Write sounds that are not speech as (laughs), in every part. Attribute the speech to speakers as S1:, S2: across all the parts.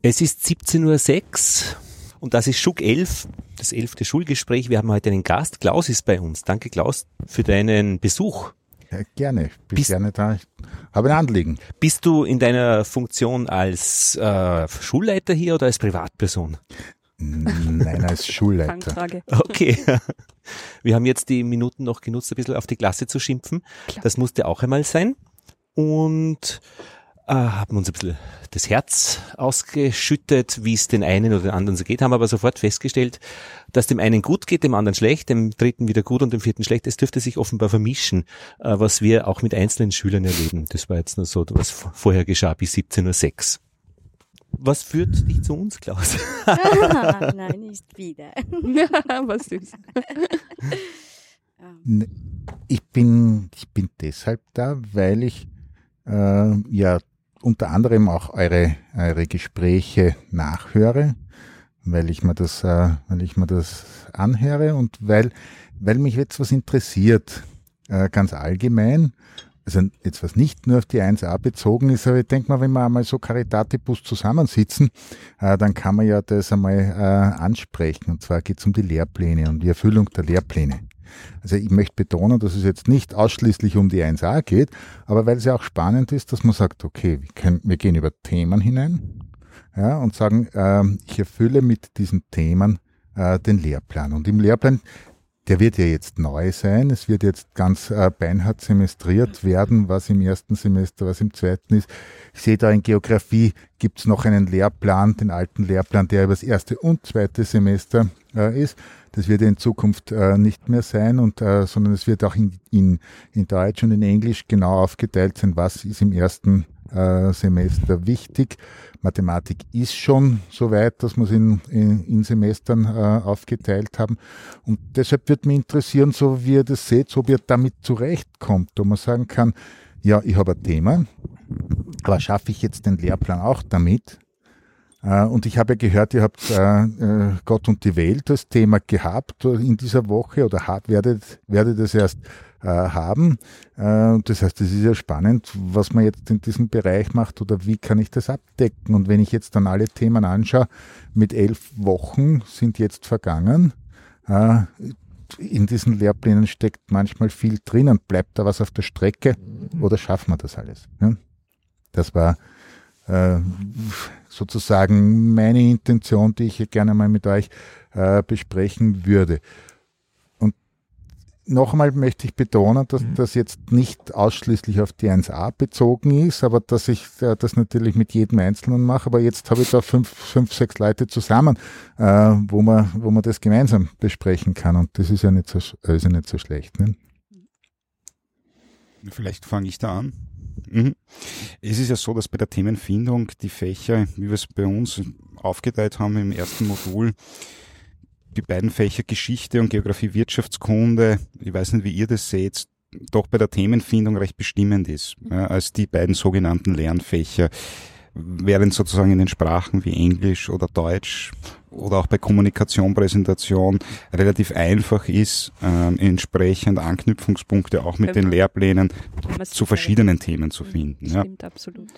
S1: Es ist 17.06 Uhr und das ist Schuck 11, das elfte Schulgespräch. Wir haben heute einen Gast. Klaus ist bei uns. Danke, Klaus, für deinen Besuch.
S2: Ja, gerne, bin bist, gerne da. Ich habe ein Anliegen.
S1: Bist du in deiner Funktion als äh, Schulleiter hier oder als Privatperson?
S2: Nein, als (laughs) Schulleiter.
S1: Okay. (laughs) Wir haben jetzt die Minuten noch genutzt, ein bisschen auf die Klasse zu schimpfen. Klar. Das musste auch einmal sein. Und äh, haben uns ein bisschen das Herz ausgeschüttet, wie es den einen oder den anderen so geht, haben aber sofort festgestellt, dass dem einen gut geht, dem anderen schlecht, dem dritten wieder gut und dem vierten schlecht. Es dürfte sich offenbar vermischen, äh, was wir auch mit einzelnen Schülern erleben. Das war jetzt nur so, was vorher geschah bis 17.06 Uhr. Was führt dich zu uns, Klaus? (laughs) (laughs)
S3: Nein, nicht wieder. (laughs)
S1: was süß.
S2: Ich bin, ich bin deshalb da, weil ich äh, ja unter anderem auch eure, eure Gespräche nachhöre, weil ich mir das, äh, weil ich mir das anhöre und weil, weil mich jetzt was interessiert, äh, ganz allgemein. Also jetzt was nicht nur auf die 1a bezogen ist, aber ich denke mal, wenn wir einmal so Caritatibus zusammensitzen, äh, dann kann man ja das einmal äh, ansprechen. Und zwar geht es um die Lehrpläne und die Erfüllung der Lehrpläne. Also ich möchte betonen, dass es jetzt nicht ausschließlich um die 1a geht, aber weil es ja auch spannend ist, dass man sagt, okay, wir, können, wir gehen über Themen hinein ja, und sagen, äh, ich erfülle mit diesen Themen äh, den Lehrplan. Und im Lehrplan der wird ja jetzt neu sein. Es wird jetzt ganz äh, beinhart semestriert werden, was im ersten Semester, was im zweiten ist. Ich sehe da in Geografie gibt es noch einen Lehrplan, den alten Lehrplan, der über das erste und zweite Semester äh, ist. Das wird in Zukunft äh, nicht mehr sein, und, äh, sondern es wird auch in, in, in Deutsch und in Englisch genau aufgeteilt sein, was ist im ersten äh, Semester wichtig. Mathematik ist schon so weit, dass wir es in, in, in Semestern äh, aufgeteilt haben. Und deshalb wird mich interessieren, so wie ihr das seht, ob ihr damit zurechtkommt, wo man sagen kann, ja, ich habe ein Thema, aber schaffe ich jetzt den Lehrplan auch damit? Äh, und ich habe ja gehört, ihr habt äh, äh, Gott und die Welt als Thema gehabt in dieser Woche oder werdet, werdet es erst haben. Das heißt, es ist ja spannend, was man jetzt in diesem Bereich macht oder wie kann ich das abdecken. Und wenn ich jetzt dann alle Themen anschaue, mit elf Wochen sind jetzt vergangen. In diesen Lehrplänen steckt manchmal viel drinnen. Bleibt da was auf der Strecke oder schaffen wir das alles? Das war äh, sozusagen meine Intention, die ich hier gerne mal mit euch äh, besprechen würde. Und noch einmal möchte ich betonen, dass mhm. das jetzt nicht ausschließlich auf die 1a bezogen ist, aber dass ich äh, das natürlich mit jedem Einzelnen mache. Aber jetzt habe ich da fünf, fünf sechs Leute zusammen, äh, wo, man, wo man das gemeinsam besprechen kann. Und das ist ja nicht so, ist ja nicht so schlecht. Ne?
S4: Vielleicht fange ich da an. Mhm. Es ist ja so, dass bei der Themenfindung die Fächer, wie wir es bei uns aufgeteilt haben im ersten Modul, die beiden Fächer Geschichte und Geografie Wirtschaftskunde, ich weiß nicht, wie ihr das seht, doch bei der Themenfindung recht bestimmend ist, ja, als die beiden sogenannten Lernfächer während sozusagen in den Sprachen wie Englisch oder Deutsch oder auch bei Kommunikation, Präsentation relativ einfach ist, ähm, entsprechend Anknüpfungspunkte auch mit den Lehrplänen zu verschiedenen Themen zu finden.
S3: Stimmt, ja. absolut.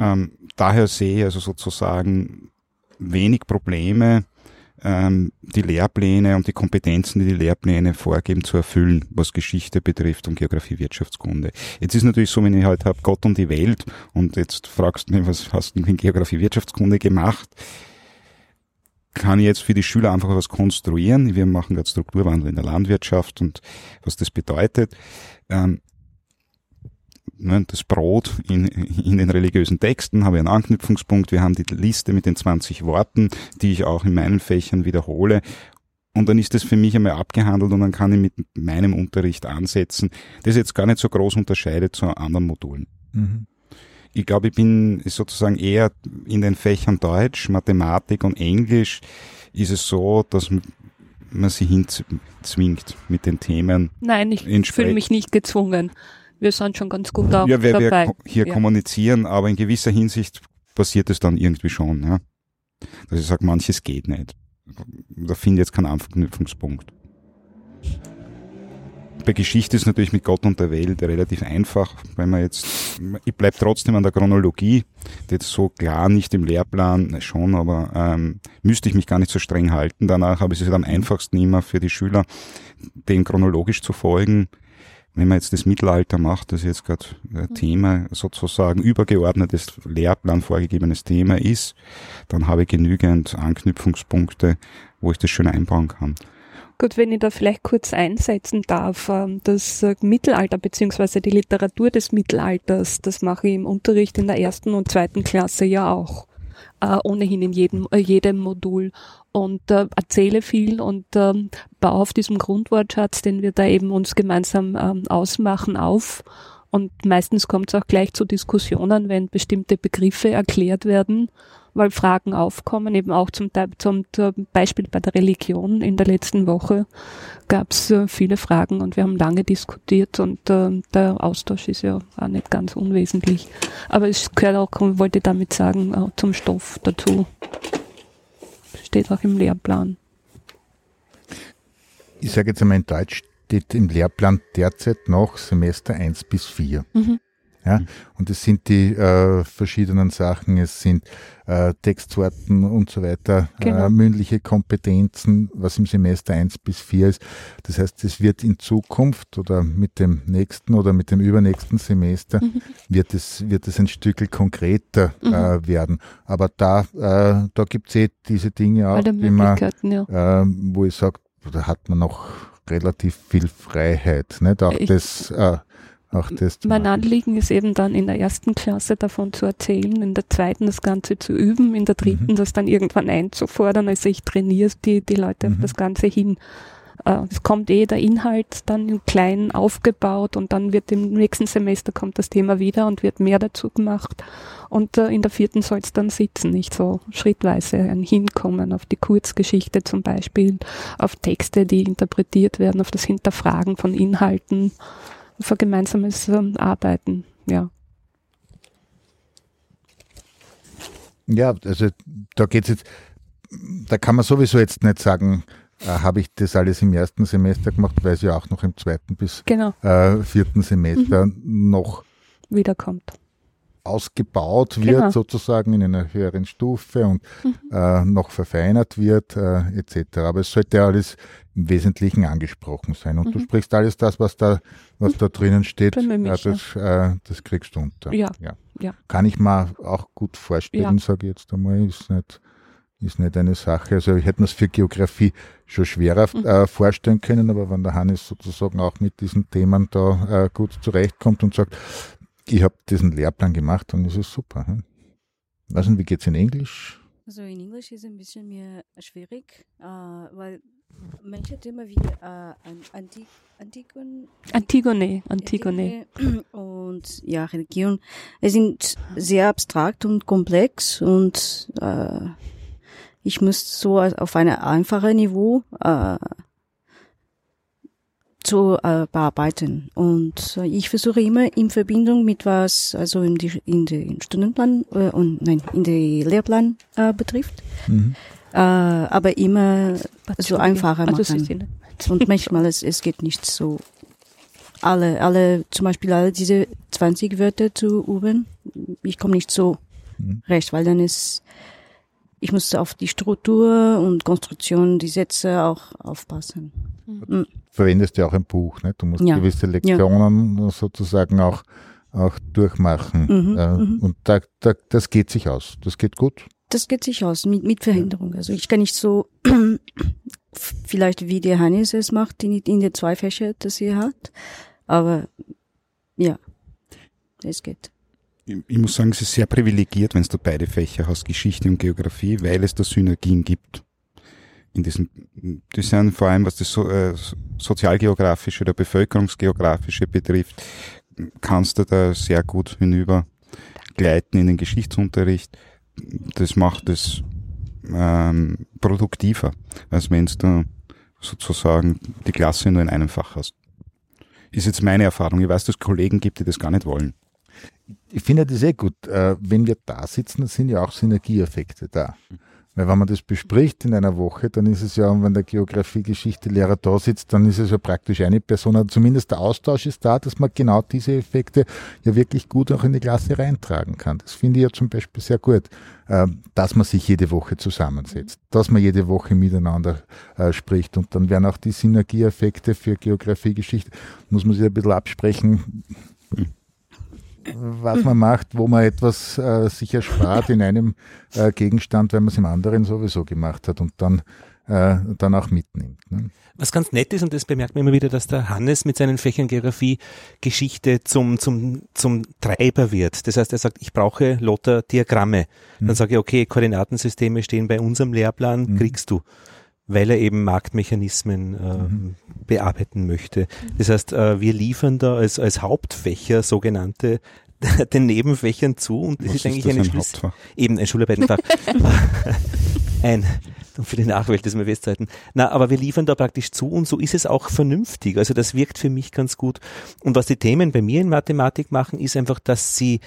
S4: Ähm, daher sehe ich also sozusagen wenig Probleme, ähm, die Lehrpläne und die Kompetenzen, die die Lehrpläne vorgeben, zu erfüllen, was Geschichte betrifft und Geografie, Wirtschaftskunde. Jetzt ist natürlich so, wenn ich halt habe Gott und die Welt und jetzt fragst du mich, was hast du in Geografie, Wirtschaftskunde gemacht? kann ich jetzt für die Schüler einfach was konstruieren. Wir machen gerade Strukturwandel in der Landwirtschaft und was das bedeutet. Ähm, ne, das Brot in, in den religiösen Texten, habe ich einen Anknüpfungspunkt, wir haben die Liste mit den 20 Worten, die ich auch in meinen Fächern wiederhole und dann ist das für mich einmal abgehandelt und dann kann ich mit meinem Unterricht ansetzen, das jetzt gar nicht so groß unterscheidet zu anderen Modulen. Mhm. Ich glaube, ich bin sozusagen eher in den Fächern Deutsch, Mathematik und Englisch ist es so, dass man sie hinzwingt mit den Themen.
S3: Nein, ich fühle mich nicht gezwungen wir sind schon ganz gut auch
S4: ja, wir, dabei. Wir hier ja. kommunizieren, aber in gewisser Hinsicht passiert es dann irgendwie schon. Ja? Dass ich sage, manches geht nicht. Da finde ich jetzt keinen Anknüpfungspunkt. bei Geschichte ist natürlich mit Gott und der Welt relativ einfach, weil man jetzt, ich bleib trotzdem an der Chronologie, jetzt so klar nicht im Lehrplan, schon, aber ähm, müsste ich mich gar nicht so streng halten danach, aber es ist halt am einfachsten immer für die Schüler, dem chronologisch zu folgen. Wenn man jetzt das Mittelalter macht, das jetzt gerade ein mhm. Thema, sozusagen übergeordnetes Lehrplan vorgegebenes Thema ist, dann habe ich genügend Anknüpfungspunkte, wo ich das schön einbauen kann.
S3: Gut, wenn ich da vielleicht kurz einsetzen darf, ähm, das äh, Mittelalter beziehungsweise die Literatur des Mittelalters, das mache ich im Unterricht in der ersten und zweiten Klasse ja auch. Äh, ohnehin in jedem, äh, jedem Modul und äh, erzähle viel und ähm, baue auf diesem Grundwortschatz, den wir da eben uns gemeinsam ähm, ausmachen, auf. Und meistens kommt es auch gleich zu Diskussionen, wenn bestimmte Begriffe erklärt werden weil Fragen aufkommen, eben auch zum, zum, zum Beispiel bei der Religion in der letzten Woche gab es äh, viele Fragen und wir haben lange diskutiert und äh, der Austausch ist ja auch nicht ganz unwesentlich. Aber es gehört auch, wollte damit sagen, äh, zum Stoff dazu. Steht auch im Lehrplan.
S2: Ich sage jetzt einmal, in Deutsch steht im Lehrplan derzeit noch Semester 1 bis 4. Mhm. Ja, und es sind die äh, verschiedenen Sachen, es sind äh, Textsorten und so weiter, äh, genau. äh, mündliche Kompetenzen, was im Semester eins bis vier ist. Das heißt, es wird in Zukunft oder mit dem nächsten oder mit dem übernächsten Semester mhm. wird es wird es ein Stück konkreter mhm. äh, werden. Aber da äh, da gibt's eh diese Dinge auch, die man, ja. äh, wo ich sage, da hat man noch relativ viel Freiheit. Nicht? Auch ich, das äh,
S3: auch das mein Anliegen ist eben dann in der ersten Klasse davon zu erzählen, in der zweiten das Ganze zu üben, in der dritten mhm. das dann irgendwann einzufordern. Also ich trainiere die, die Leute mhm. auf das Ganze hin. Äh, es kommt eh der Inhalt dann in klein aufgebaut und dann wird im nächsten Semester kommt das Thema wieder und wird mehr dazu gemacht. Und äh, in der vierten soll es dann sitzen, nicht so schrittweise ein Hinkommen auf die Kurzgeschichte zum Beispiel, auf Texte, die interpretiert werden, auf das Hinterfragen von Inhalten für gemeinsames ähm, Arbeiten, ja.
S2: Ja, also da geht es jetzt, da kann man sowieso jetzt nicht sagen, äh, habe ich das alles im ersten Semester gemacht, weil es ja auch noch im zweiten bis
S3: genau.
S2: äh, vierten Semester mhm. noch
S3: wiederkommt
S2: ausgebaut wird, genau. sozusagen in einer höheren Stufe und mhm. äh, noch verfeinert wird, äh, etc. Aber es sollte ja alles im Wesentlichen angesprochen sein. Und mhm. du sprichst alles das, was da, was da drinnen steht, ja, das, äh, das kriegst du unter.
S3: Ja. ja. ja.
S2: Kann ich mir auch gut vorstellen, ja. sage ich jetzt einmal, ist nicht, ist nicht eine Sache. Also ich hätte mir es für Geografie schon schwerer mhm. äh, vorstellen können, aber wenn der Hannes sozusagen auch mit diesen Themen da äh, gut zurechtkommt und sagt, ich habe diesen Lehrplan gemacht und es ist super. Hm? Weiß nicht, wie geht's in Englisch?
S5: Also in Englisch ist es ein bisschen mehr schwierig, äh, weil manche Themen wie äh, Antig Antigon
S3: Antigone, Antigone
S5: und ja, Religion, es sind sehr abstrakt und komplex und äh, ich muss so auf einem einfachen Niveau äh, zu äh, bearbeiten. Und äh, ich versuche immer in Verbindung mit was, also in, die, in den Stundenplan äh, und nein, in den Lehrplan äh, betrifft. Mhm. Äh, aber immer so einfacher also machen. Und manchmal es, es geht nicht so alle, alle, zum Beispiel alle diese 20 Wörter zu üben. Ich komme nicht so mhm. recht, weil dann ist, ich muss auf die Struktur und Konstruktion, die Sätze auch aufpassen.
S2: Mhm verwendest ja auch ein Buch. Ne? Du musst ja. gewisse Lektionen ja. sozusagen auch, auch durchmachen. Mhm, äh, mhm. Und da, da, das geht sich aus. Das geht gut.
S5: Das geht sich aus mit, mit Verhinderung. Also ich kann nicht so (clears throat) vielleicht wie der Hannes es macht in, in den zwei Fächer, das er hat. Aber ja, es geht.
S4: Ich muss sagen, es ist sehr privilegiert, wenn du beide Fächer hast, Geschichte und Geografie, weil es da Synergien gibt in diesem Design, vor allem was das so, äh, sozialgeografische oder bevölkerungsgeografische betrifft, kannst du da sehr gut hinüber gleiten in den Geschichtsunterricht. Das macht es ähm, produktiver, als wenn du sozusagen die Klasse nur in einem Fach hast. Ist jetzt meine Erfahrung. Ich weiß, dass es Kollegen gibt, die das gar nicht wollen.
S2: Ich finde das sehr gut. Äh, wenn wir da sitzen, sind ja auch Synergieeffekte da. Weil wenn man das bespricht in einer Woche, dann ist es ja, wenn der Geografie-Geschichte-Lehrer da sitzt, dann ist es ja praktisch eine Person, also zumindest der Austausch ist da, dass man genau diese Effekte ja wirklich gut auch in die Klasse reintragen kann. Das finde ich ja zum Beispiel sehr gut, äh, dass man sich jede Woche zusammensetzt, dass man jede Woche miteinander äh, spricht und dann werden auch die Synergieeffekte für Geografie-Geschichte, muss man sich ein bisschen absprechen, was man macht, wo man etwas äh, sich erspart in einem äh, Gegenstand, weil man es im anderen sowieso gemacht hat und dann, äh, dann auch mitnimmt. Ne?
S1: Was ganz nett ist, und das bemerkt man immer wieder, dass der Hannes mit seinen Fächern Geografie Geschichte zum, zum, zum Treiber wird. Das heißt, er sagt, ich brauche Lothar Diagramme. Dann mhm. sage ich, okay, Koordinatensysteme stehen bei unserem Lehrplan, mhm. kriegst du weil er eben Marktmechanismen äh, mhm. bearbeiten möchte. Das heißt, äh, wir liefern da als, als Hauptfächer sogenannte (laughs) den Nebenfächern zu und das Was ist eigentlich ist das eine ein Schlüssel, eben ein Schularbeitenfach. (laughs) (laughs) ein um für die Nachwelt das mal festzuhalten. Na, aber wir liefern da praktisch zu und so ist es auch vernünftig. Also das wirkt für mich ganz gut. Und was die Themen bei mir in Mathematik machen, ist einfach, dass sie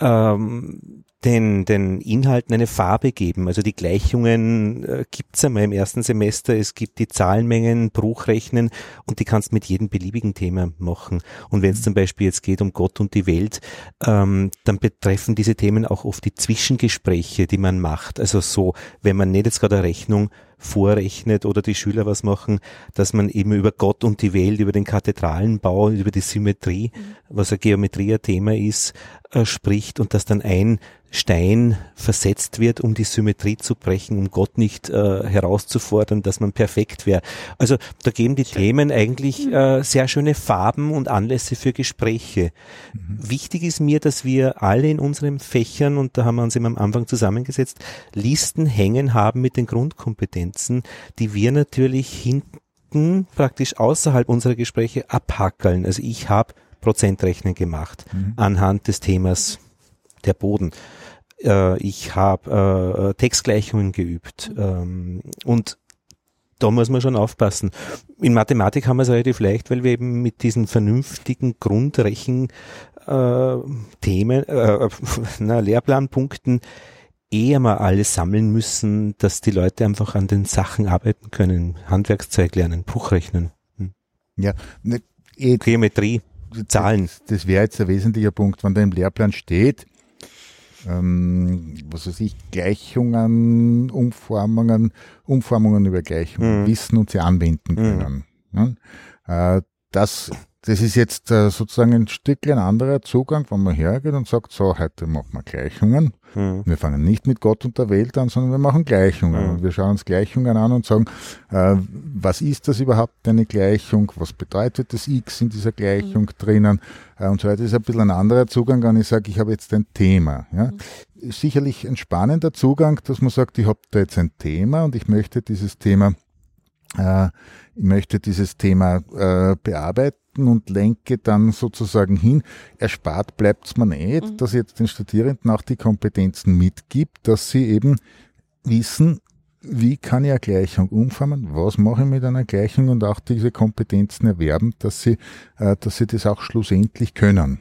S1: ähm, den, den Inhalten eine Farbe geben. Also die Gleichungen äh, gibt's einmal im ersten Semester. Es gibt die Zahlenmengen, Bruchrechnen und die kannst mit jedem beliebigen Thema machen. Und wenn es zum Beispiel jetzt geht um Gott und die Welt, ähm, dann betreffen diese Themen auch oft die Zwischengespräche, die man macht. Also so, wenn man nicht jetzt gerade eine Rechnung vorrechnet oder die Schüler was machen, dass man eben über Gott und die Welt, über den Kathedralenbau, über die Symmetrie, mhm. was ein Geometrie ein Thema ist, äh, spricht und dass dann ein Stein versetzt wird, um die Symmetrie zu brechen, um Gott nicht äh, herauszufordern, dass man perfekt wäre. Also da geben die Themen eigentlich mhm. äh, sehr schöne Farben und Anlässe für Gespräche. Mhm. Wichtig ist mir, dass wir alle in unseren Fächern, und da haben wir uns immer am Anfang zusammengesetzt, Listen hängen haben mit den Grundkompetenzen, die wir natürlich hinten praktisch außerhalb unserer Gespräche abhackeln. Also ich habe Prozentrechnen gemacht mhm. anhand des Themas der Boden. Äh, ich habe äh, Textgleichungen geübt ähm, und da muss man schon aufpassen. In Mathematik haben wir es relativ leicht, weil wir eben mit diesen vernünftigen Grundrechen äh, Themen, (laughs) äh, na, Lehrplanpunkten eher mal alles sammeln müssen, dass die Leute einfach an den Sachen arbeiten können. Handwerkszeug lernen, Buchrechnen. Hm.
S2: Ja, ne, eh,
S1: Geometrie, Zahlen.
S2: Das, das wäre jetzt ein wesentlicher Punkt, wenn da im Lehrplan steht, ähm, was weiß ich, Gleichungen, Umformungen, Umformungen über Gleichungen mhm. wissen und sie anwenden mhm. können. Mhm. Ja? Äh, das das ist jetzt äh, sozusagen ein Stückchen anderer Zugang, wenn man hergeht und sagt, so, heute machen wir Gleichungen. Mhm. Wir fangen nicht mit Gott und der Welt an, sondern wir machen Gleichungen. Mhm. Und wir schauen uns Gleichungen an und sagen, äh, was ist das überhaupt eine Gleichung? Was bedeutet das X in dieser Gleichung mhm. drinnen? Äh, und so weiter. Das ist ein bisschen ein anderer Zugang, wenn ich sage, ich habe jetzt ein Thema. Ja? Mhm. Sicherlich ein spannender Zugang, dass man sagt, ich habe da jetzt ein Thema und ich möchte dieses Thema äh, ich möchte dieses Thema äh, bearbeiten und lenke dann sozusagen hin. Erspart bleibt es mir nicht, mhm. dass ich jetzt den Studierenden auch die Kompetenzen mitgibt, dass sie eben wissen, wie kann ich eine Gleichung umformen, was mache ich mit einer Gleichung und auch diese Kompetenzen erwerben, dass sie, äh, dass sie das auch schlussendlich können.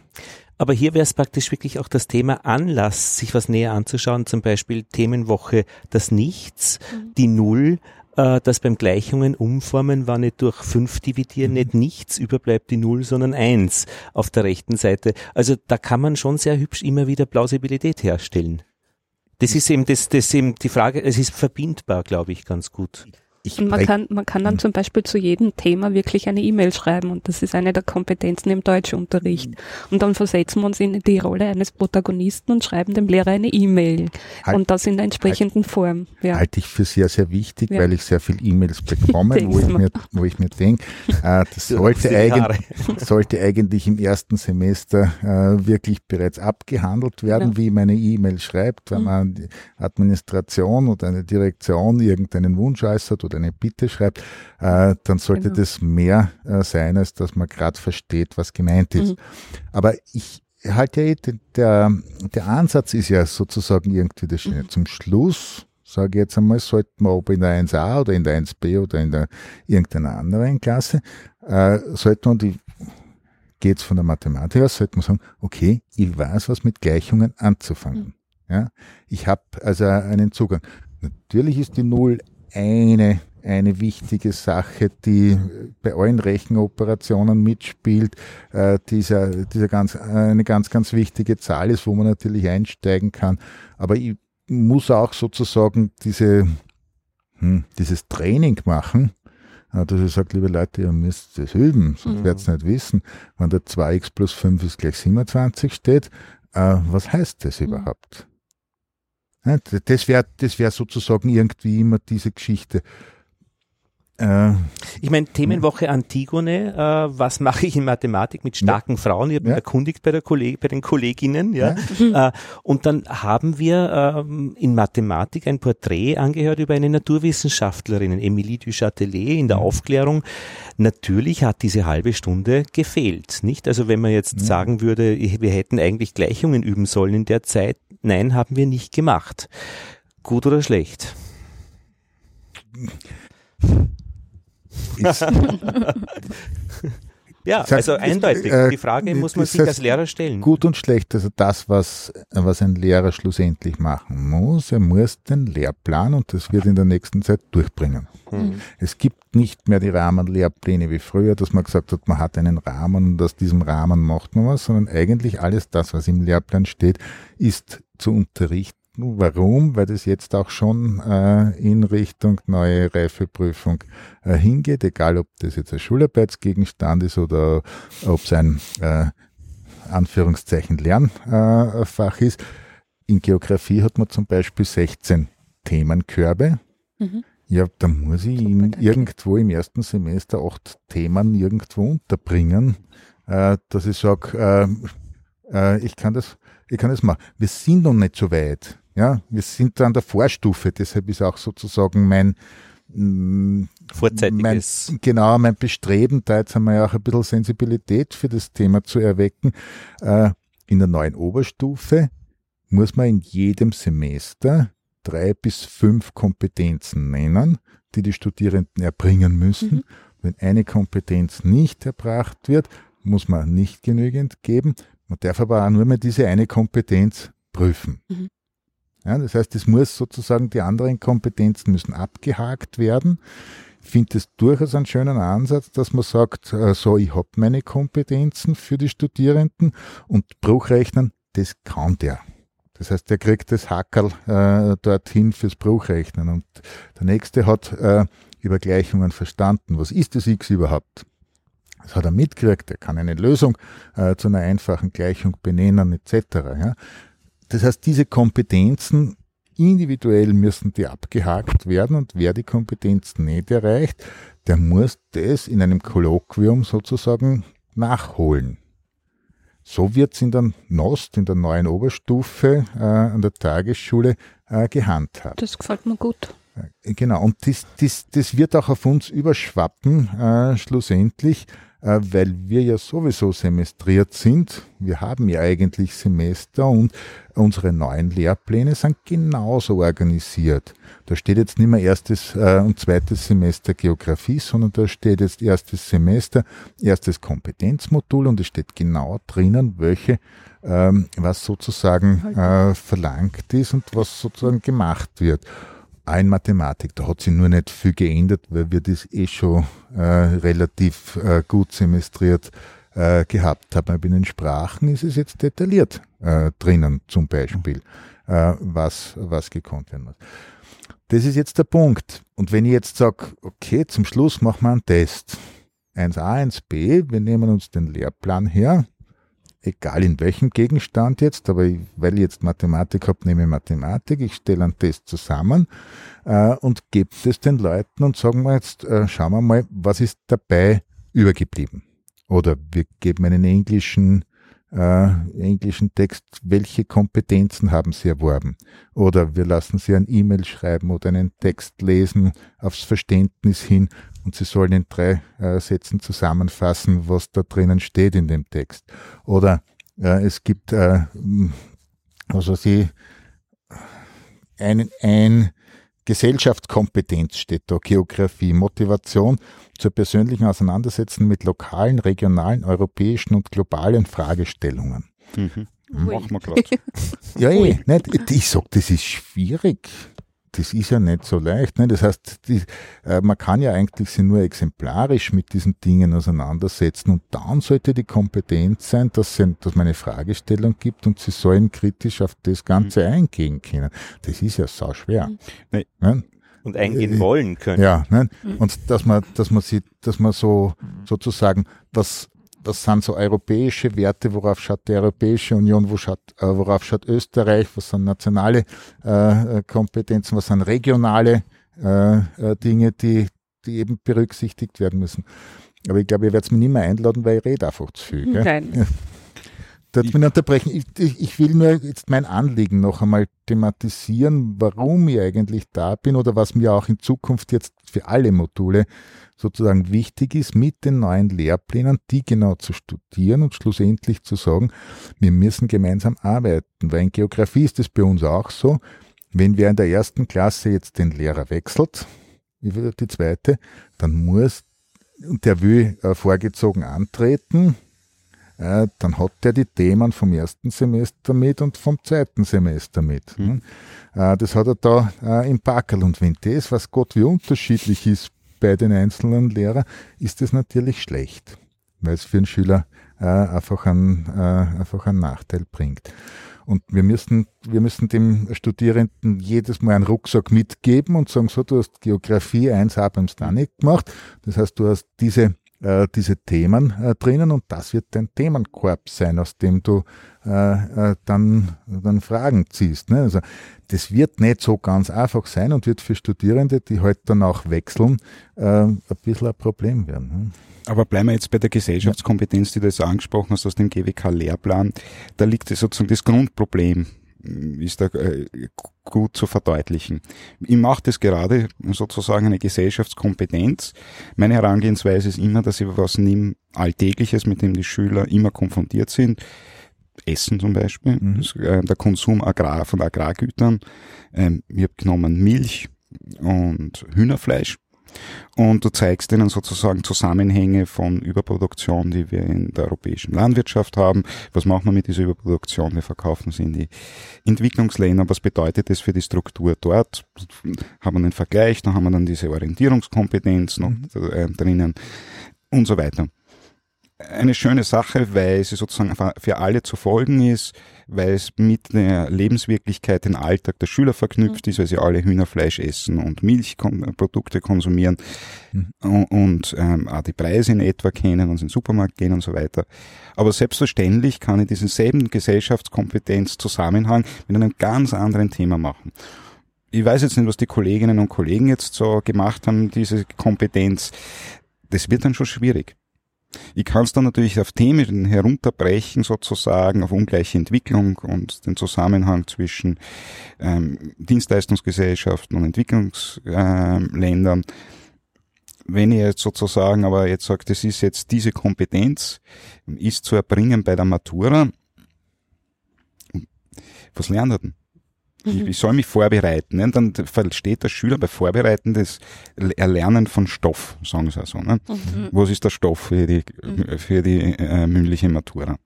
S1: Aber hier wäre es praktisch wirklich auch das Thema Anlass, sich was näher anzuschauen, zum Beispiel Themenwoche das Nichts, mhm. die Null, äh, dass beim Gleichungen umformen war nicht durch fünf dividieren, nicht nichts überbleibt die Null, sondern eins auf der rechten Seite. Also da kann man schon sehr hübsch immer wieder Plausibilität herstellen. Das ist eben das, das eben die Frage, es ist verbindbar, glaube ich, ganz gut.
S3: Ich und man kann, man kann dann hm. zum Beispiel zu jedem Thema wirklich eine E-Mail schreiben und das ist eine der Kompetenzen im Deutschunterricht. Hm. Und dann versetzen wir uns in die Rolle eines Protagonisten und schreiben dem Lehrer eine E-Mail halt, und das in der entsprechenden halt, Form.
S2: Ja. Halte ich für sehr, sehr wichtig, ja. weil ich sehr viel E-Mails bekomme, (laughs) wo, ich mir, wo ich mir denke, äh, das (laughs) sollte, eigentlich, sollte eigentlich im ersten Semester äh, wirklich bereits abgehandelt werden, ja. wie meine E-Mail schreibt, wenn mhm. man Administration oder eine Direktion irgendeinen Wunsch äußert oder eine Bitte schreibt, äh, dann sollte genau. das mehr äh, sein, als dass man gerade versteht, was gemeint ist. Mhm. Aber ich halte ja, eh, der, der Ansatz ist ja sozusagen irgendwie das Schöne. Mhm. Zum Schluss sage ich jetzt einmal, sollten wir ob in der 1a oder in der 1b oder in der irgendeiner anderen Klasse, äh, sollte man die geht's von der Mathematik aus, sollte man sagen, okay, ich weiß, was mit Gleichungen anzufangen. Mhm. Ja, ich habe also einen Zugang. Natürlich ist die Null eine, eine wichtige Sache, die bei allen Rechenoperationen mitspielt, äh, dieser, dieser ganz, eine ganz, ganz wichtige Zahl ist, wo man natürlich einsteigen kann. Aber ich muss auch sozusagen diese, hm, dieses Training machen, äh, dass ich sage, liebe Leute, ihr müsst das üben, sonst mhm. werdet ihr nicht wissen, wenn da 2x plus 5 ist gleich 27 steht, äh, was heißt das mhm. überhaupt? Das wäre das wär sozusagen irgendwie immer diese Geschichte.
S1: Äh, ich meine, Themenwoche Antigone, äh, was mache ich in Mathematik mit starken ja. Frauen? Ich habe ja. erkundigt bei, der Kolleg bei den Kolleginnen. Ja. ja. Äh, und dann haben wir ähm, in Mathematik ein Porträt angehört über eine Naturwissenschaftlerin, Emilie du Châtelet, in der Aufklärung. Natürlich hat diese halbe Stunde gefehlt. Nicht? Also wenn man jetzt sagen würde, wir hätten eigentlich Gleichungen üben sollen in der Zeit, nein, haben wir nicht gemacht. Gut oder schlecht? ja, sag, also eindeutig. Äh, die Frage muss man sich als Lehrer stellen.
S2: Gut und schlecht, also das, was, was ein Lehrer schlussendlich machen muss, er muss den Lehrplan und das wird in der nächsten Zeit durchbringen. Mhm. Es gibt nicht mehr die Rahmenlehrpläne wie früher, dass man gesagt hat, man hat einen Rahmen und aus diesem Rahmen macht man was, sondern eigentlich alles das, was im Lehrplan steht, ist zu unterrichten Warum? Weil das jetzt auch schon äh, in Richtung neue Reifeprüfung äh, hingeht, egal ob das jetzt ein Schularbeitsgegenstand ist oder ob es ein äh, Anführungszeichen Lernfach ist. In Geografie hat man zum Beispiel 16 Themenkörbe. Mhm. Ja, da muss ich in, irgendwo im ersten Semester acht Themen irgendwo unterbringen, äh, dass ich sage, äh, äh, ich kann das, ich kann das machen. Wir sind noch nicht so weit. Ja, wir sind da an der Vorstufe, deshalb ist auch sozusagen mein,
S1: mm, Vorzeitiges.
S2: Mein, genau, mein Bestreben, da jetzt haben wir ja auch ein bisschen Sensibilität für das Thema zu erwecken. Äh, in der neuen Oberstufe muss man in jedem Semester drei bis fünf Kompetenzen nennen, die die Studierenden erbringen müssen. Mhm. Wenn eine Kompetenz nicht erbracht wird, muss man nicht genügend geben. Man darf aber auch nur mehr diese eine Kompetenz prüfen. Mhm. Ja, das heißt, es muss sozusagen, die anderen Kompetenzen müssen abgehakt werden. Ich finde es durchaus einen schönen Ansatz, dass man sagt, äh, so, ich habe meine Kompetenzen für die Studierenden und Bruchrechnen, das kann der. Das heißt, der kriegt das Hackerl äh, dorthin fürs Bruchrechnen und der nächste hat äh, über Gleichungen verstanden. Was ist das X überhaupt? Das hat er mitgekriegt, er kann eine Lösung äh, zu einer einfachen Gleichung benennen etc. Ja. Das heißt, diese Kompetenzen individuell müssen die abgehakt werden und wer die Kompetenz nicht erreicht, der muss das in einem Kolloquium sozusagen nachholen. So wird es in der NOST, in der neuen Oberstufe äh, an der Tagesschule äh, gehandhabt.
S3: Das gefällt mir gut.
S2: Äh, genau, und das, das, das wird auch auf uns überschwappen, äh, schlussendlich. Äh, weil wir ja sowieso semestriert sind. Wir haben ja eigentlich Semester und unsere neuen Lehrpläne sind genauso organisiert. Da steht jetzt nicht mehr erstes äh, und zweites Semester Geografie, sondern da steht jetzt erstes Semester, erstes Kompetenzmodul und es steht genau drinnen, welche, ähm, was sozusagen äh, verlangt ist und was sozusagen gemacht wird auch in Mathematik, da hat sich nur nicht viel geändert, weil wir das eh schon äh, relativ äh, gut semestriert äh, gehabt haben. Aber in den Sprachen ist es jetzt detailliert äh, drinnen, zum Beispiel, äh, was, was gekonnt werden muss. Das ist jetzt der Punkt. Und wenn ich jetzt sage, okay, zum Schluss machen wir einen Test. 1a, 1b, wir nehmen uns den Lehrplan her, egal in welchem Gegenstand jetzt, aber weil ich jetzt Mathematik habe, nehme ich Mathematik, ich stelle einen Test zusammen äh, und gebe es den Leuten und sagen wir jetzt, äh, schauen wir mal, was ist dabei übergeblieben. Oder wir geben einen englischen äh, englischen Text, welche Kompetenzen haben Sie erworben? Oder wir lassen Sie ein E-Mail schreiben oder einen Text lesen aufs Verständnis hin und Sie sollen in drei äh, Sätzen zusammenfassen, was da drinnen steht in dem Text. Oder äh, es gibt, äh, also Sie, ein, ein Gesellschaftskompetenz steht da, Geografie, Motivation zur persönlichen Auseinandersetzung mit lokalen, regionalen, europäischen und globalen Fragestellungen. Mhm.
S4: Machen wir gerade.
S2: ja, eh, nicht, ich sag, das ist schwierig. Das ist ja nicht so leicht. Ne? Das heißt, die, äh, man kann ja eigentlich sich nur exemplarisch mit diesen Dingen auseinandersetzen und dann sollte die Kompetenz sein, dass, sie, dass man eine Fragestellung gibt und sie sollen kritisch auf das Ganze mhm. eingehen können. Das ist ja sau schwer.
S1: Mhm. Ne? Und eingehen äh, wollen können.
S2: Ja, ne? Mhm. und dass man, dass man sie, dass man so sozusagen was was sind so europäische Werte, worauf schaut die Europäische Union, wo schaut, äh, worauf schaut Österreich, was sind nationale äh, Kompetenzen, was sind regionale äh, äh, Dinge, die, die eben berücksichtigt werden müssen. Aber ich glaube, ihr werdet mich nicht mehr einladen, weil ich rede einfach zu viel. Gell? Nein. (laughs) Darf mich unterbrechen? Ich, ich, ich, will nur jetzt mein Anliegen noch einmal thematisieren, warum ich eigentlich da bin oder was mir auch in Zukunft jetzt für alle Module sozusagen wichtig ist, mit den neuen Lehrplänen, die genau zu studieren und schlussendlich zu sagen, wir müssen gemeinsam arbeiten, weil in Geografie ist es bei uns auch so, wenn wer in der ersten Klasse jetzt den Lehrer wechselt, die zweite, dann muss, und der will äh, vorgezogen antreten, äh, dann hat der die Themen vom ersten Semester mit und vom zweiten Semester mit. Mhm. Äh, das hat er da äh, im Packerl. Und wenn das, was Gott wie unterschiedlich ist bei den einzelnen Lehrern, ist das natürlich schlecht, weil es für einen Schüler äh, einfach, einen, äh, einfach einen Nachteil bringt. Und wir müssen, wir müssen dem Studierenden jedes Mal einen Rucksack mitgeben und sagen, so, du hast Geografie 1a beim Stanik gemacht. Das heißt, du hast diese äh, diese Themen äh, drinnen und das wird dein Themenkorb sein, aus dem du äh, äh, dann, dann Fragen ziehst. Ne? Also das wird nicht so ganz einfach sein und wird für Studierende, die heute halt dann auch wechseln, äh, ein bisschen ein Problem werden. Ne?
S4: Aber bleiben wir jetzt bei der Gesellschaftskompetenz, die du jetzt angesprochen hast aus dem GWK-Lehrplan. Da liegt sozusagen das Grundproblem ist äh, gut zu verdeutlichen. Ich mache das gerade sozusagen eine Gesellschaftskompetenz. Meine Herangehensweise ist immer, dass ich was nehme Alltägliches, mit dem die Schüler immer konfrontiert sind. Essen zum Beispiel, mhm. das, äh, der Konsum Agrar, von Agrargütern. Ähm, ich habe genommen Milch und Hühnerfleisch und du zeigst ihnen sozusagen Zusammenhänge von Überproduktion, die wir in der europäischen Landwirtschaft haben. Was machen wir mit dieser Überproduktion? Wir verkaufen sie in die Entwicklungsländer. Was bedeutet das für die Struktur dort? Haben wir einen Vergleich, dann haben wir dann diese Orientierungskompetenz noch mhm. äh, drinnen und so weiter eine schöne Sache, weil sie sozusagen für alle zu folgen ist, weil es mit der Lebenswirklichkeit den Alltag der Schüler verknüpft mhm. ist, weil sie alle Hühnerfleisch essen und Milchprodukte konsumieren mhm. und, ähm, auch die Preise in etwa kennen und in den Supermarkt gehen und so weiter. Aber selbstverständlich kann ich diesen selben Gesellschaftskompetenzzusammenhang mit einem ganz anderen Thema machen ich weiß jetzt nicht, was die Kolleginnen und Kollegen jetzt so gemacht haben, diese Kompetenz. Das wird dann schon schwierig. Ich kann es dann natürlich auf Themen herunterbrechen, sozusagen, auf ungleiche Entwicklung und den Zusammenhang zwischen ähm, Dienstleistungsgesellschaften und Entwicklungsländern. Ähm, Wenn ihr jetzt sozusagen aber jetzt sagt, das ist jetzt diese Kompetenz, ist zu erbringen bei der Matura, was lernt er denn? Ich, ich soll mich vorbereiten. Ne? Dann versteht der Schüler bei Vorbereiten das Erlernen von Stoff, sagen sie also. Ne? Mhm. Was ist der Stoff für die, mhm. für die äh, mündliche Matura?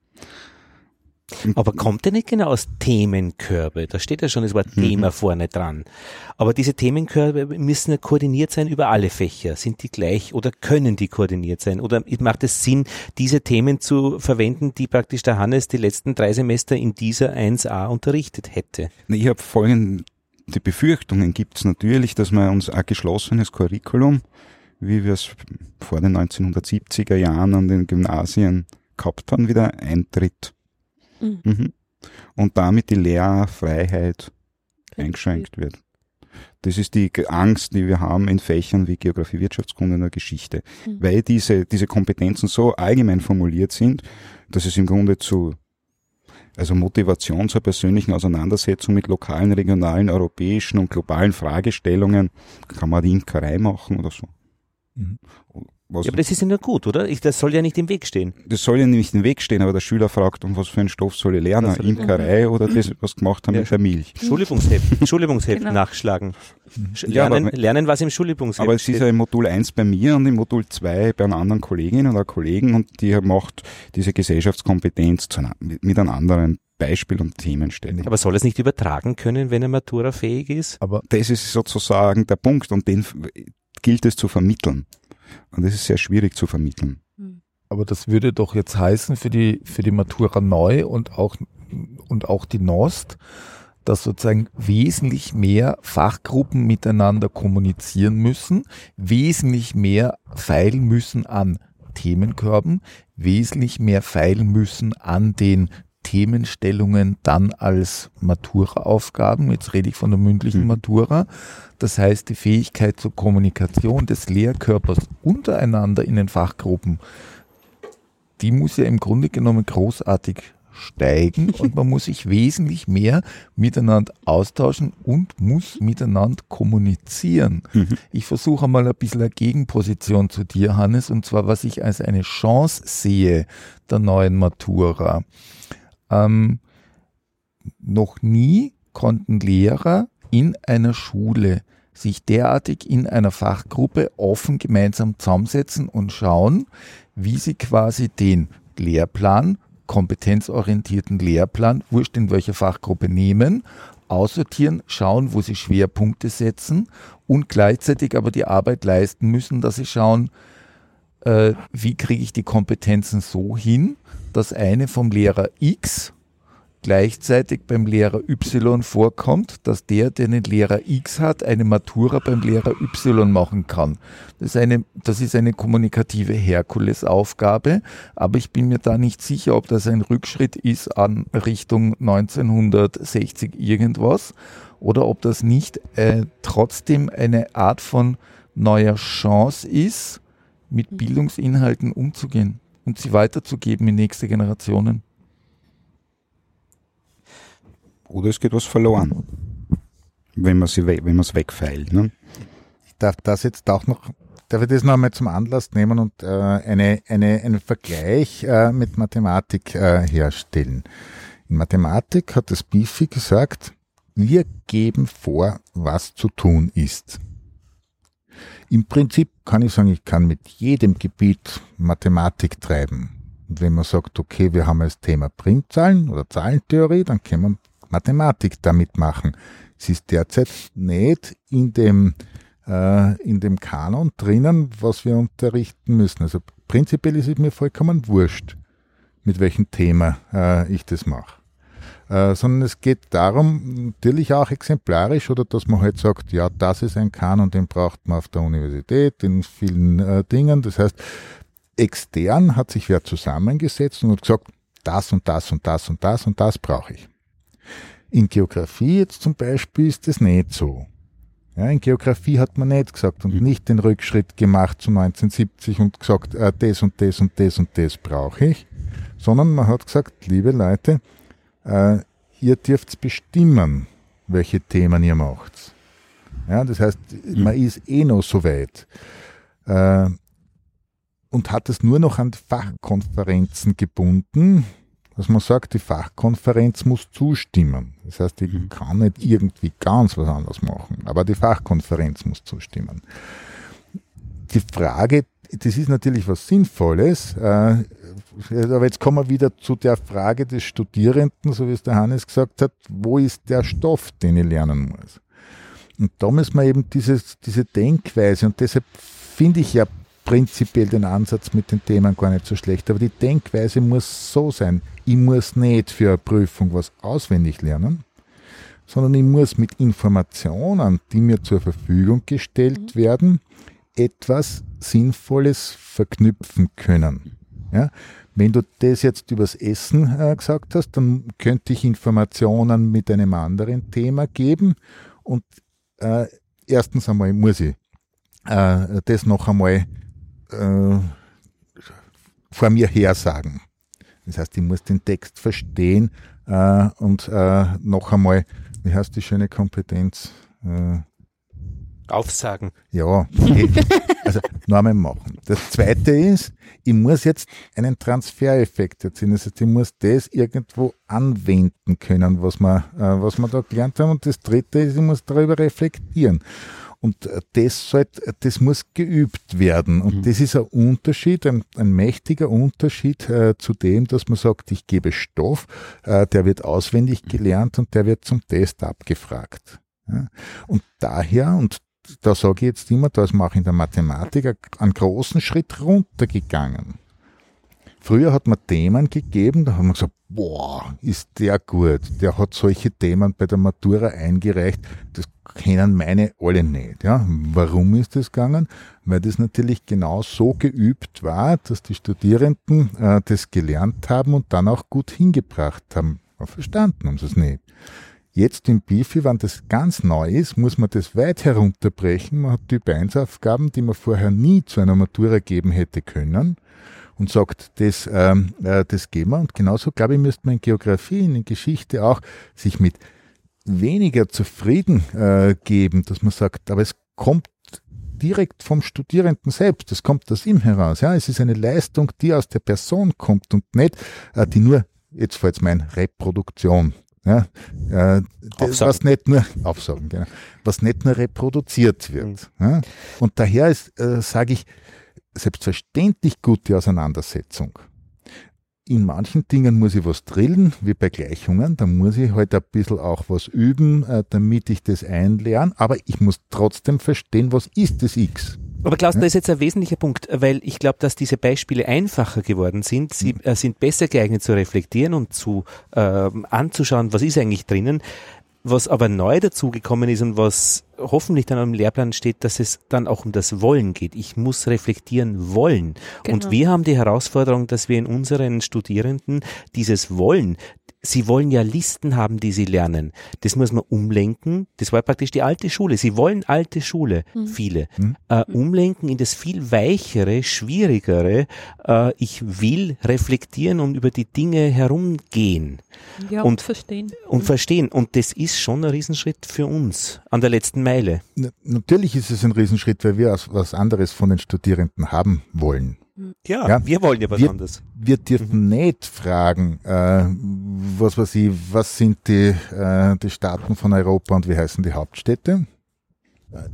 S1: Aber kommt der nicht genau aus Themenkörbe? Da steht ja schon das Wort mhm. Thema vorne dran. Aber diese Themenkörbe müssen ja koordiniert sein über alle Fächer. Sind die gleich oder können die koordiniert sein? Oder macht es Sinn, diese Themen zu verwenden, die praktisch der Hannes die letzten drei Semester in dieser 1a unterrichtet hätte?
S4: Ich habe folgende Befürchtungen gibt es natürlich, dass man uns ein geschlossenes Curriculum, wie wir es vor den 1970er Jahren an den Gymnasien gehabt haben, wieder eintritt. Mhm. Mhm. Und damit die Lehrfreiheit eingeschränkt wird. Das ist die Angst, die wir haben in Fächern wie Geografie, Wirtschaftskunde und Geschichte. Mhm. Weil diese, diese Kompetenzen so allgemein formuliert sind, dass es im Grunde zu, also Motivation zur persönlichen Auseinandersetzung mit lokalen, regionalen, europäischen und globalen Fragestellungen, kann man die Imkerei machen oder so.
S1: Mhm. Was ja, aber das ist ja nur gut, oder? Ich, das soll ja nicht im Weg stehen.
S4: Das soll ja nicht im Weg stehen, aber der Schüler fragt, um was für einen Stoff soll ich lernen? Soll Imkerei oder das, was gemacht haben ja. mit der Milch?
S1: Schulübungsheft, (laughs) Schulübungsheft genau. nachschlagen. Lernen, ja, aber, lernen, was im Schulübungsheft
S4: Aber es ist ja im Modul 1 bei mir und im Modul 2 bei einer anderen Kollegin oder Kollegen und die macht diese Gesellschaftskompetenz mit einem anderen Beispiel- und Themenstellung.
S1: Aber soll es nicht übertragen können, wenn er Matura fähig ist?
S4: Aber das ist sozusagen der Punkt und den gilt es zu vermitteln. Und das ist sehr schwierig zu vermitteln.
S6: Aber das würde doch jetzt heißen für die, für die Matura neu und auch, und auch die Nost, dass sozusagen wesentlich mehr Fachgruppen miteinander kommunizieren müssen, wesentlich mehr feilen müssen an Themenkörben, wesentlich mehr feilen müssen an den Themenstellungen dann als Matura-Aufgaben. Jetzt rede ich von der mündlichen Matura. Das heißt, die Fähigkeit zur Kommunikation des Lehrkörpers untereinander in den Fachgruppen, die muss ja im Grunde genommen großartig steigen (laughs) und man muss sich wesentlich mehr miteinander austauschen und muss miteinander kommunizieren. Ich versuche mal ein bisschen eine Gegenposition zu dir, Hannes, und zwar, was ich als eine Chance sehe der neuen Matura. Ähm, noch nie konnten Lehrer in einer Schule sich derartig in einer Fachgruppe offen gemeinsam zusammensetzen und schauen, wie sie quasi den Lehrplan, kompetenzorientierten Lehrplan, wurscht in welcher Fachgruppe nehmen, aussortieren, schauen, wo sie Schwerpunkte setzen und gleichzeitig aber die Arbeit leisten müssen, dass sie schauen, äh, wie kriege ich die Kompetenzen so hin, dass eine vom Lehrer X gleichzeitig beim Lehrer Y vorkommt, dass der, der den Lehrer X hat, eine Matura beim Lehrer Y machen kann. Das ist eine, das ist eine kommunikative Herkulesaufgabe, aber ich bin mir da nicht sicher, ob das ein Rückschritt ist an Richtung 1960 irgendwas oder ob das nicht äh, trotzdem eine Art von neuer Chance ist, mit Bildungsinhalten umzugehen und sie weiterzugeben in nächste Generationen.
S4: Oder es geht was verloren, wenn man sie wenn man es wegfeilt. Ne?
S2: Ich darf das jetzt auch noch, darf ich das noch einmal zum Anlass nehmen und äh, eine, eine, einen Vergleich äh, mit Mathematik äh, herstellen. In Mathematik hat das Bifi gesagt, wir geben vor, was zu tun ist. Im Prinzip kann ich sagen, ich kann mit jedem Gebiet Mathematik treiben. Und wenn man sagt, okay, wir haben als Thema Primzahlen oder Zahlentheorie, dann können wir Mathematik damit machen. Es ist derzeit nicht in dem, äh, in dem Kanon drinnen, was wir unterrichten müssen. Also prinzipiell ist es mir vollkommen wurscht, mit welchem Thema äh, ich das mache. Äh, sondern es geht darum, natürlich auch exemplarisch, oder dass man halt sagt, ja, das ist ein Kanon, den braucht man auf der Universität, in vielen äh, Dingen. Das heißt, extern hat sich wer zusammengesetzt und hat gesagt, das und das und das und das und das brauche ich. In Geografie jetzt zum Beispiel ist das nicht so. Ja, in Geografie hat man nicht gesagt und nicht den Rückschritt gemacht zu 1970 und gesagt, äh, das und das und das und das brauche ich, sondern man hat gesagt, liebe Leute, äh, ihr dürft bestimmen, welche Themen ihr macht. Ja, das heißt, man ist eh noch so weit. Äh, und hat es nur noch an Fachkonferenzen gebunden, dass man sagt, die Fachkonferenz muss zustimmen. Das heißt, ich
S4: Mhm.
S2: kann nicht irgendwie ganz was anderes machen, aber die Fachkonferenz muss zustimmen. Die Frage, das ist natürlich was Sinnvolles, äh, aber jetzt kommen wir wieder zu der Frage des Studierenden, so wie es der Hannes gesagt hat, wo ist der Stoff, den ich lernen muss? Und da müssen wir eben dieses, diese Denkweise, und deshalb finde ich ja prinzipiell den Ansatz mit den Themen gar nicht so schlecht, aber die Denkweise muss so sein, ich muss nicht für eine Prüfung was auswendig lernen, sondern ich muss mit Informationen, die mir zur Verfügung gestellt werden, etwas Sinnvolles verknüpfen können. Ja? Wenn du das jetzt übers Essen äh, gesagt hast, dann könnte ich Informationen mit einem anderen Thema geben und äh, erstens einmal muss ich äh, das noch einmal äh, vor mir her sagen. Das heißt, ich muss den Text verstehen äh, und äh, noch einmal, wie heißt die schöne Kompetenz?
S1: Aufsagen.
S2: ja. (laughs) also einmal machen. Das zweite ist, ich muss jetzt einen Transfereffekt erzielen. Das heißt, ich muss das irgendwo anwenden können, was wir, äh, was wir da gelernt haben. Und das dritte ist, ich muss darüber reflektieren. Und äh, das, sollt, das muss geübt werden. Und mhm. das ist ein Unterschied, ein, ein mächtiger Unterschied äh, zu dem, dass man sagt, ich gebe Stoff, äh, der wird auswendig gelernt und der wird zum Test abgefragt. Ja? Und daher, und da sage ich jetzt immer, da ist man auch in der Mathematik einen großen Schritt runtergegangen. Früher hat man Themen gegeben, da haben wir gesagt, boah, ist der gut. Der hat solche Themen bei der Matura eingereicht. Das kennen meine alle nicht. Ja. Warum ist das gegangen? Weil das natürlich genau so geübt war, dass die Studierenden äh, das gelernt haben und dann auch gut hingebracht haben. Verstanden haben sie es nicht. Jetzt im Bifi, wenn das ganz neu ist, muss man das weit herunterbrechen. Man hat Typ 1 Aufgaben, die man vorher nie zu einer Matura geben hätte können und sagt, das, ähm, äh, das geben wir. Und genauso, glaube ich, müsste man in Geografie, in Geschichte auch sich mit weniger zufrieden äh, geben, dass man sagt, aber es kommt direkt vom Studierenden selbst, es kommt aus ihm heraus. Ja, es ist eine Leistung, die aus der Person kommt und nicht, äh, die nur, jetzt fällt es mein, Reproduktion. Ja, äh, das, was nicht nur aufsagen, genau, was nicht nur reproduziert wird. Mhm. Ja. Und daher ist, äh, sage ich, selbstverständlich gute Auseinandersetzung. In manchen Dingen muss ich was drillen, wie bei Gleichungen. Da muss ich halt ein bisschen auch was üben, äh, damit ich das einlerne. Aber ich muss trotzdem verstehen, was ist das X.
S1: Aber Klaus, da ist jetzt ein wesentlicher Punkt, weil ich glaube, dass diese Beispiele einfacher geworden sind. Sie äh, sind besser geeignet zu reflektieren und zu äh, anzuschauen, was ist eigentlich drinnen. Was aber neu dazugekommen ist und was hoffentlich dann im Lehrplan steht, dass es dann auch um das Wollen geht. Ich muss reflektieren wollen. Genau. Und wir haben die Herausforderung, dass wir in unseren Studierenden dieses Wollen, Sie wollen ja Listen haben, die sie lernen. Das muss man umlenken. Das war praktisch die alte Schule. Sie wollen alte Schule, mhm. viele. Mhm. Äh, umlenken in das viel weichere, schwierigere. Äh, ich will reflektieren und über die Dinge herumgehen.
S3: Ja, und, und verstehen.
S1: Und mhm. verstehen. Und das ist schon ein Riesenschritt für uns an der letzten Meile.
S2: Natürlich ist es ein Riesenschritt, weil wir was anderes von den Studierenden haben wollen.
S1: Ja, ja, wir wollen ja was
S2: wir,
S1: anderes.
S2: Wir dürfen mhm. nicht fragen, äh, was weiß ich, was sind die, äh, die Staaten von Europa und wie heißen die Hauptstädte? Äh,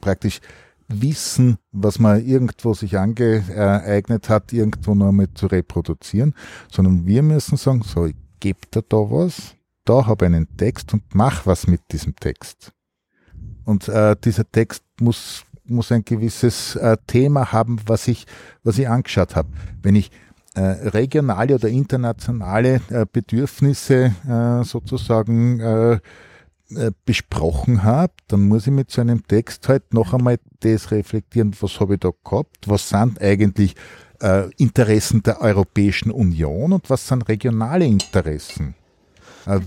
S2: praktisch wissen, was man irgendwo sich angeeignet hat, irgendwo noch einmal zu reproduzieren, sondern wir müssen sagen, so, ich gebe dir da was, da habe ich einen Text und mach was mit diesem Text. Und äh, dieser Text muss muss ein gewisses äh, Thema haben, was ich, was ich angeschaut habe. Wenn ich äh, regionale oder internationale äh, Bedürfnisse äh, sozusagen äh, äh, besprochen habe, dann muss ich mit so einem Text halt noch einmal das reflektieren, was habe ich da gehabt, was sind eigentlich Interessen der Europäischen Union und was sind regionale Interessen.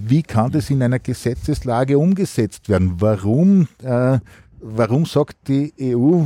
S2: Wie kann das in einer Gesetzeslage umgesetzt werden? Warum äh, warum sagt die EU,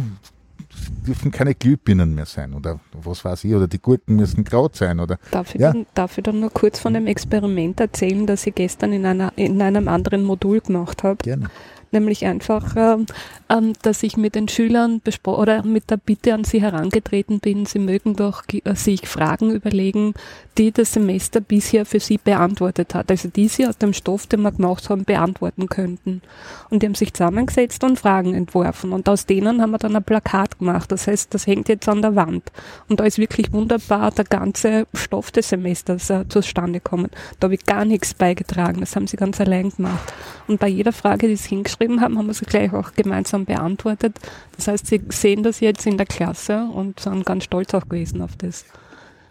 S2: dürfen keine Glühbirnen mehr sein oder was weiß ich, oder die Gurken müssen graut sein oder.
S3: Darf ich, ja? dann, darf ich dann nur kurz von dem Experiment erzählen, das ich gestern in, einer, in einem anderen Modul gemacht habe?
S2: Gerne
S3: nämlich einfach, ähm, ähm, dass ich mit den Schülern oder mit der Bitte an sie herangetreten bin, sie mögen doch äh, sich Fragen überlegen, die das Semester bisher für sie beantwortet hat, also die sie aus dem Stoff, den wir gemacht haben, beantworten könnten. Und die haben sich zusammengesetzt und Fragen entworfen und aus denen haben wir dann ein Plakat gemacht, das heißt, das hängt jetzt an der Wand und da ist wirklich wunderbar der ganze Stoff des Semesters äh, zustande gekommen. Da habe ich gar nichts beigetragen, das haben sie ganz allein gemacht. Und bei jeder Frage, die sie hingeschrieben geschrieben haben, haben wir sie gleich auch gemeinsam beantwortet. Das heißt, sie sehen das jetzt in der Klasse und sind ganz stolz auch gewesen auf das.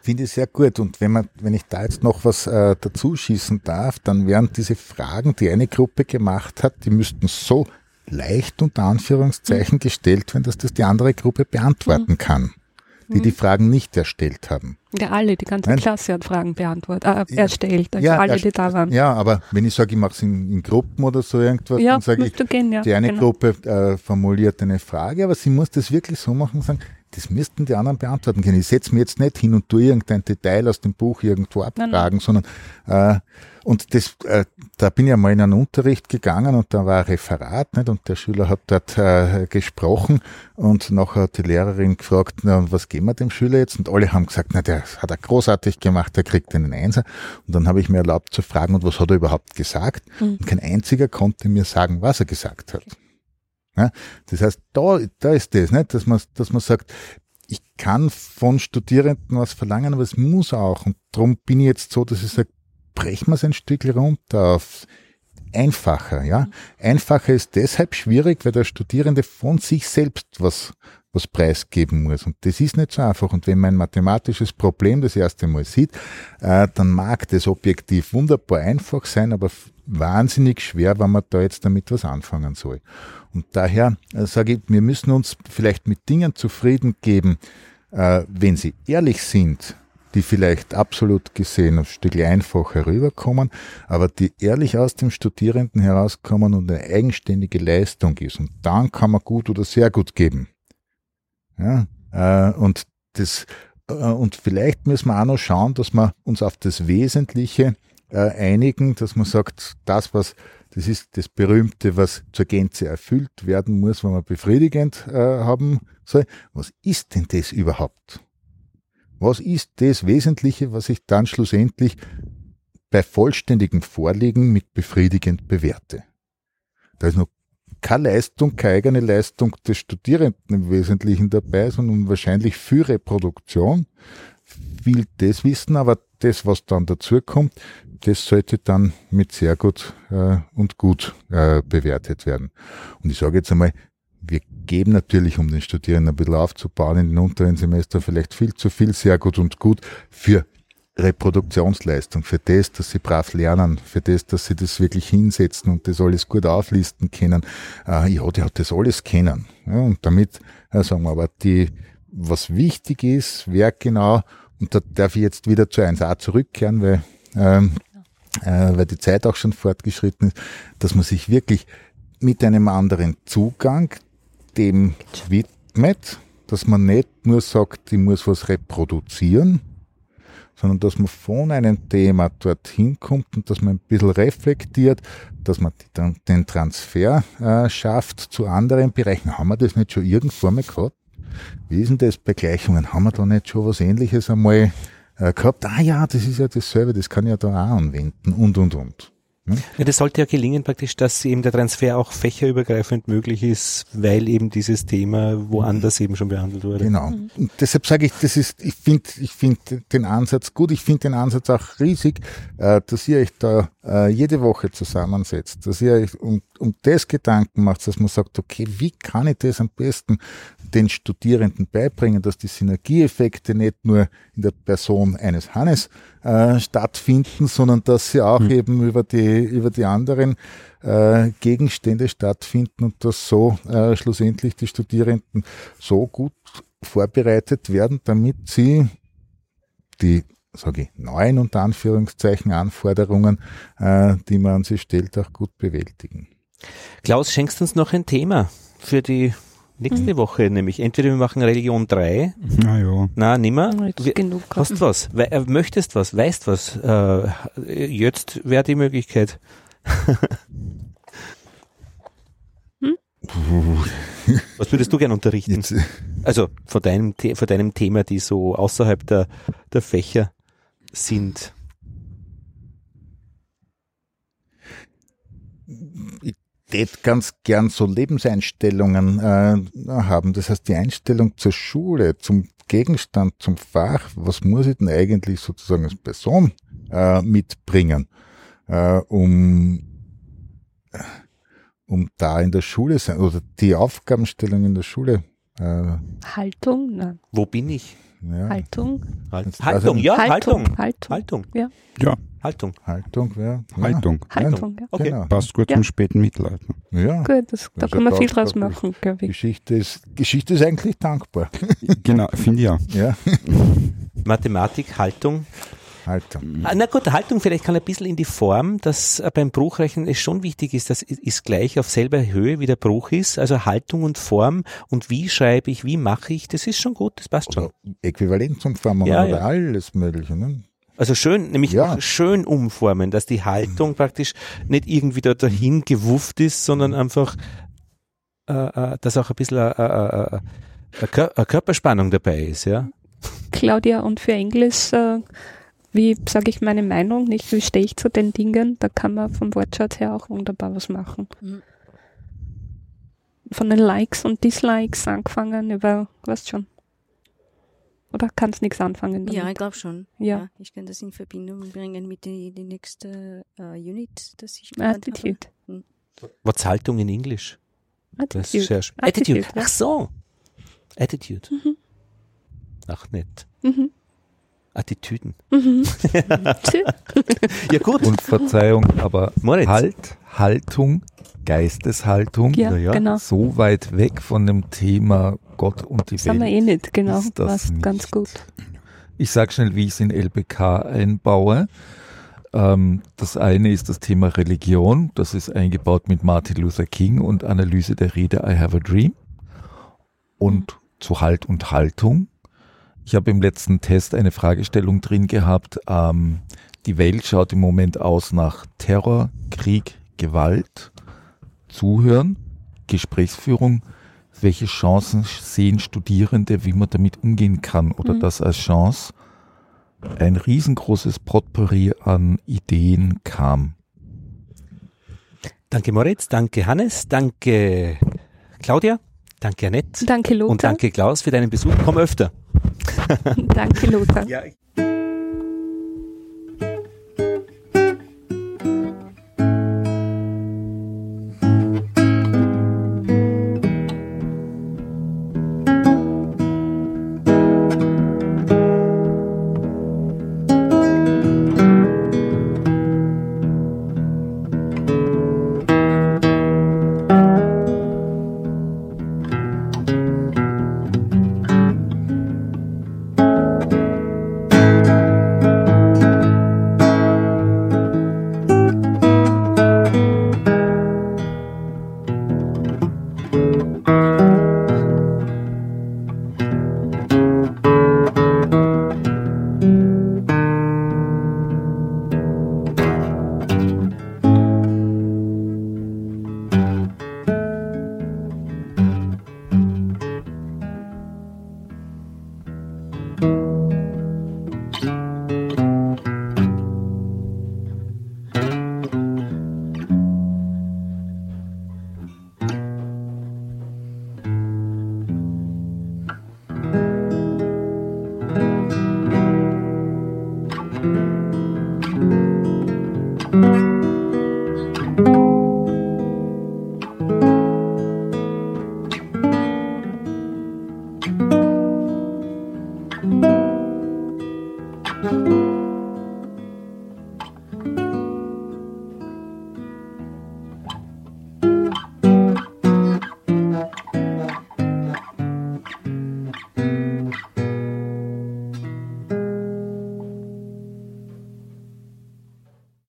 S2: Finde ich sehr gut. Und wenn man, wenn ich da jetzt noch was äh, dazu schießen darf, dann wären diese Fragen, die eine Gruppe gemacht hat, die müssten so leicht unter Anführungszeichen mhm. gestellt werden, dass das die andere Gruppe beantworten mhm. kann die die mhm. Fragen nicht erstellt haben.
S3: Ja, alle, die ganze Nein. Klasse hat Fragen beantwortet, äh, erstellt, also
S2: ja,
S3: alle, die da waren.
S2: Ja, aber wenn ich sage, ich mache es in, in, Gruppen oder so irgendwas, ja, dann sage ich, gehen, ja, die eine genau. Gruppe äh, formuliert eine Frage, aber sie muss das wirklich so machen und sagen, das müssten die anderen beantworten können. Ich setze mir jetzt nicht hin und tue irgendein Detail aus dem Buch irgendwo abfragen, sondern äh, und das, äh, da bin ich einmal in einen Unterricht gegangen und da war ein Referat nicht, und der Schüler hat dort äh, gesprochen und nachher hat die Lehrerin gefragt, na, was geben wir dem Schüler jetzt? Und alle haben gesagt, na, der hat er großartig gemacht, der kriegt einen Einser. Und dann habe ich mir erlaubt zu fragen, und was hat er überhaupt gesagt? Mhm. Und kein einziger konnte mir sagen, was er gesagt hat. Ja? Das heißt, da, da ist das, nicht? Dass, man, dass man sagt, ich kann von Studierenden was verlangen, aber es muss auch. Und darum bin ich jetzt so, dass ich sage, brechen wir es ein Stück runter auf einfacher, ja. Einfacher ist deshalb schwierig, weil der Studierende von sich selbst was, was preisgeben muss. Und das ist nicht so einfach. Und wenn man ein mathematisches Problem das erste Mal sieht, äh, dann mag das objektiv wunderbar einfach sein, aber wahnsinnig schwer, wenn man da jetzt damit was anfangen soll. Und daher äh, sage ich, wir müssen uns vielleicht mit Dingen zufrieden geben, äh, wenn sie ehrlich sind, die vielleicht absolut gesehen ein Stück einfach herüberkommen, aber die ehrlich aus dem Studierenden herauskommen und eine eigenständige Leistung ist. Und dann kann man gut oder sehr gut geben. Ja, äh, und das, und vielleicht müssen wir auch noch schauen, dass wir uns auf das Wesentliche einigen, dass man sagt, das, was, das ist das Berühmte, was zur Gänze erfüllt werden muss, wenn man befriedigend äh, haben soll. Was ist denn das überhaupt? Was ist das Wesentliche, was ich dann schlussendlich bei vollständigem Vorliegen mit befriedigend bewerte? Da ist noch keine Leistung, keine eigene Leistung des Studierenden im Wesentlichen dabei, sondern wahrscheinlich für Reproduktion will das wissen, aber das, was dann dazukommt, das sollte dann mit sehr gut äh, und gut äh, bewertet werden. Und ich sage jetzt einmal, wir geben natürlich, um den Studierenden ein bisschen aufzubauen, in den unteren Semestern vielleicht viel zu viel, sehr gut und gut für Reproduktionsleistung, für das, dass sie brav lernen, für das, dass sie das wirklich hinsetzen und das alles gut auflisten können. Äh, ja, die hat das alles kennen. Ja, und damit äh, sagen wir aber, die, was wichtig ist, wer genau, und da darf ich jetzt wieder zu 1a zurückkehren, weil, ähm, äh, weil die Zeit auch schon fortgeschritten ist, dass man sich wirklich mit einem anderen Zugang dem widmet, dass man nicht nur sagt, ich muss was reproduzieren, sondern dass man von einem Thema dorthin kommt und dass man ein bisschen reflektiert, dass man den Transfer äh, schafft zu anderen Bereichen. Haben wir das nicht schon irgendwo mal gehabt? Wie ist denn das bei Gleichungen? Haben wir da nicht schon was ähnliches einmal äh, gehabt? Ah ja, das ist ja dasselbe, das kann ich ja da auch anwenden und, und, und.
S1: Hm? Ja, das sollte ja gelingen praktisch, dass eben der Transfer auch fächerübergreifend möglich ist, weil eben dieses Thema woanders eben schon behandelt wurde.
S2: Genau. Mhm. Und deshalb sage ich, das ist, ich finde, ich finde den Ansatz gut. Ich finde den Ansatz auch riesig, äh, dass ihr euch da äh, jede Woche zusammensetzt, dass ihr euch um, um das Gedanken macht, dass man sagt, okay, wie kann ich das am besten den Studierenden beibringen, dass die Synergieeffekte nicht nur in der Person eines Hannes äh, stattfinden, sondern dass sie auch mhm. eben über die, über die anderen äh, Gegenstände stattfinden und dass so äh, schlussendlich die Studierenden so gut vorbereitet werden, damit sie die sage ich, neuen unter Anführungszeichen Anforderungen, äh, die man an sie stellt, auch gut bewältigen.
S1: Klaus, schenkst uns noch ein Thema für die nächste mhm. Woche, nämlich entweder wir machen Religion 3.
S4: Na ja.
S1: Na, nimmer. Wir, genug hast was, we äh, möchtest was, weißt was. Äh, jetzt wäre die Möglichkeit. hm? Was würdest du gern unterrichten? Jetzt. Also von deinem, von deinem Thema, die so außerhalb der, der Fächer sind.
S2: Ich tät ganz gern so Lebenseinstellungen äh, haben. Das heißt, die Einstellung zur Schule, zum Gegenstand, zum Fach, was muss ich denn eigentlich sozusagen als Person äh, mitbringen, äh, um, um da in der Schule sein oder die Aufgabenstellung in der Schule.
S3: Äh, Haltung, nein.
S1: Wo bin ich?
S3: Ja. Haltung.
S1: Haltung, Haltung, ja, Haltung. Haltung.
S3: Haltung. Ja.
S4: ja.
S1: Haltung.
S2: Haltung, ja.
S4: Haltung.
S3: Haltung, ja.
S4: Okay. Genau. Passt gut ja. zum späten Mittelalter.
S2: Ja.
S3: Gut, das, da kann man viel draus machen, glaube
S2: ich. Geschichte ist, Geschichte ist eigentlich dankbar. (laughs)
S4: genau, finde ich auch.
S2: Ja. (laughs)
S1: Mathematik, Haltung.
S2: Haltung.
S1: Ah, na gut, Haltung vielleicht kann ein bisschen in die Form, dass äh, beim Bruchrechnen es schon wichtig ist, dass es gleich auf selber Höhe wie der Bruch ist, also Haltung und Form und wie schreibe ich, wie mache ich, das ist schon gut, das passt schon.
S2: Äquivalent zum Formen ja, oder ja. alles mögliche. Ne?
S1: Also schön, nämlich ja. schön umformen, dass die Haltung mhm. praktisch nicht irgendwie da dahin gewufft ist, sondern einfach, äh, äh, dass auch ein bisschen äh, äh, äh, eine Körperspannung dabei ist, ja.
S3: Claudia, und für Englisch äh, wie sage ich meine Meinung, nicht wie stehe ich zu den Dingen, da kann man vom Wortschatz her auch wunderbar was machen. Mhm. von den Likes und Dislikes angefangen über, weißt schon. Oder kannst nichts anfangen damit?
S5: Ja, ich glaube schon.
S3: Ja.
S5: Ich kann das in Verbindung bringen mit die, die nächste äh, Unit, das ich
S3: Attitude.
S5: habe.
S1: What's Haltung in Englisch? Das ist
S3: Attitude.
S1: sehr
S3: Attitude,
S1: Attitude.
S3: ja.
S1: Ach so. Attitude. Ach, nett.
S3: Mhm.
S1: Attitüden.
S3: Mhm. (laughs)
S1: Ja, gut.
S6: Und Verzeihung, aber
S1: Moritz.
S6: Halt, Haltung, Geisteshaltung,
S3: ja,
S1: ja.
S3: genau.
S6: so weit weg von dem Thema Gott und die
S3: Das haben wir
S6: Welt.
S3: eh nicht, genau.
S6: ist das
S3: Passt
S6: nicht.
S3: ganz gut.
S6: Ich sage schnell, wie ich es in LBK einbaue. Ähm, das eine ist das Thema Religion. Das ist eingebaut mit Martin Luther King und Analyse der Rede I Have a Dream. Und zu Halt und Haltung. Ich habe im letzten Test eine Fragestellung drin gehabt. Ähm, die Welt schaut im Moment aus nach Terror, Krieg, Gewalt, Zuhören, Gesprächsführung. Welche Chancen sehen Studierende, wie man damit umgehen kann oder
S3: Mhm.
S6: das als Chance? Ein riesengroßes Potpourri an Ideen kam.
S1: Danke Moritz, danke Hannes, danke Claudia, danke Annette
S3: Danke, Lothar.
S1: und danke Klaus für deinen Besuch. Komm öfter. (laughs) (laughs)
S3: Danke, Lothar.
S1: Ja,